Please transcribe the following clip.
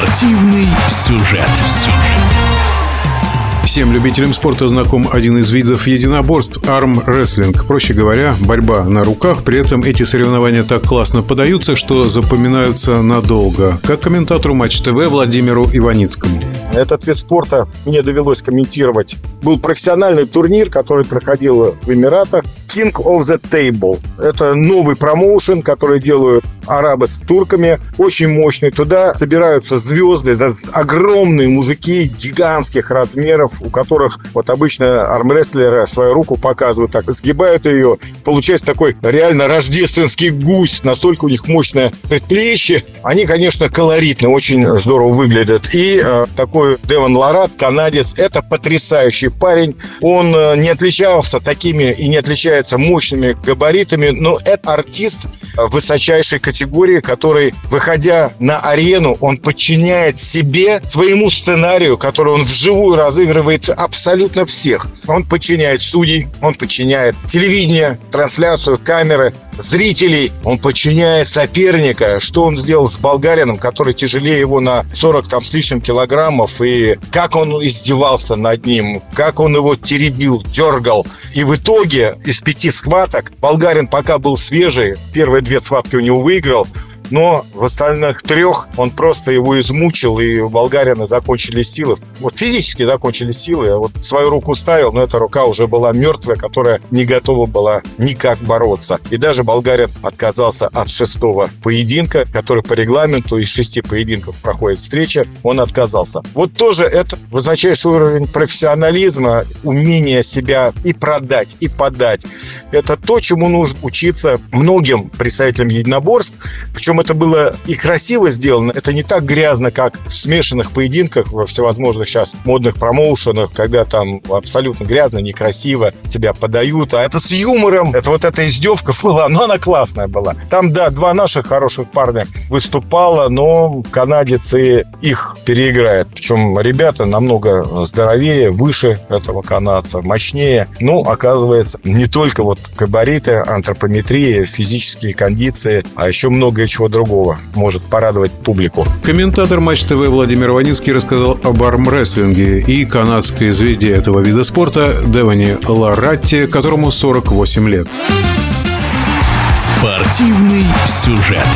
Спортивный сюжет. Всем любителям спорта знаком один из видов единоборств – арм-рестлинг. Проще говоря, борьба на руках. При этом эти соревнования так классно подаются, что запоминаются надолго. Как комментатору Матч ТВ Владимиру Иваницкому. Этот вид спорта мне довелось комментировать. Был профессиональный турнир, который проходил в Эмиратах. King of the Table. Это новый промоушен, который делают арабы с турками. Очень мощный. Туда собираются звезды, да, огромные мужики гигантских размеров, у которых вот обычно армрестлеры свою руку показывают так, сгибают ее. Получается такой реально рождественский гусь. Настолько у них мощное предплечье. Они, конечно, колоритны, очень здорово выглядят. И э, такой Деван Ларат, канадец, это потрясающий парень. Он э, не отличался такими и не отличается мощными габаритами, но это артист высочайшей категории, который, выходя на арену, он подчиняет себе, своему сценарию, который он вживую разыгрывает абсолютно всех. Он подчиняет судей, он подчиняет телевидение, трансляцию, камеры, зрителей, он подчиняет соперника. Что он сделал с болгарином, который тяжелее его на 40 там с лишним килограммов, и как он издевался над ним, как он его теребил, дергал. И в итоге из пяти схваток болгарин пока был свежий, первые две схватки у него выиграл, но в остальных трех он просто его измучил, и у болгарина закончились силы. Вот физически закончились силы, а вот свою руку ставил, но эта рука уже была мертвая, которая не готова была никак бороться. И даже болгарин отказался от шестого поединка, который по регламенту из шести поединков проходит встреча, он отказался. Вот тоже это высочайший уровень профессионализма, умение себя и продать, и подать. Это то, чему нужно учиться многим представителям единоборств, причем это было и красиво сделано. Это не так грязно, как в смешанных поединках во всевозможных сейчас модных промоушенах, когда там абсолютно грязно, некрасиво тебя подают. А это с юмором. Это вот эта издевка была, но она классная была. Там, да, два наших хороших парня выступало, но канадец их переиграет. Причем ребята намного здоровее, выше этого канадца, мощнее. Ну, оказывается, не только вот габариты, антропометрия, физические кондиции, а еще многое чего другого может порадовать публику. Комментатор Матч ТВ Владимир Ваницкий рассказал об армрестлинге и канадской звезде этого вида спорта Девани Ларатти, которому 48 лет. Спортивный сюжет.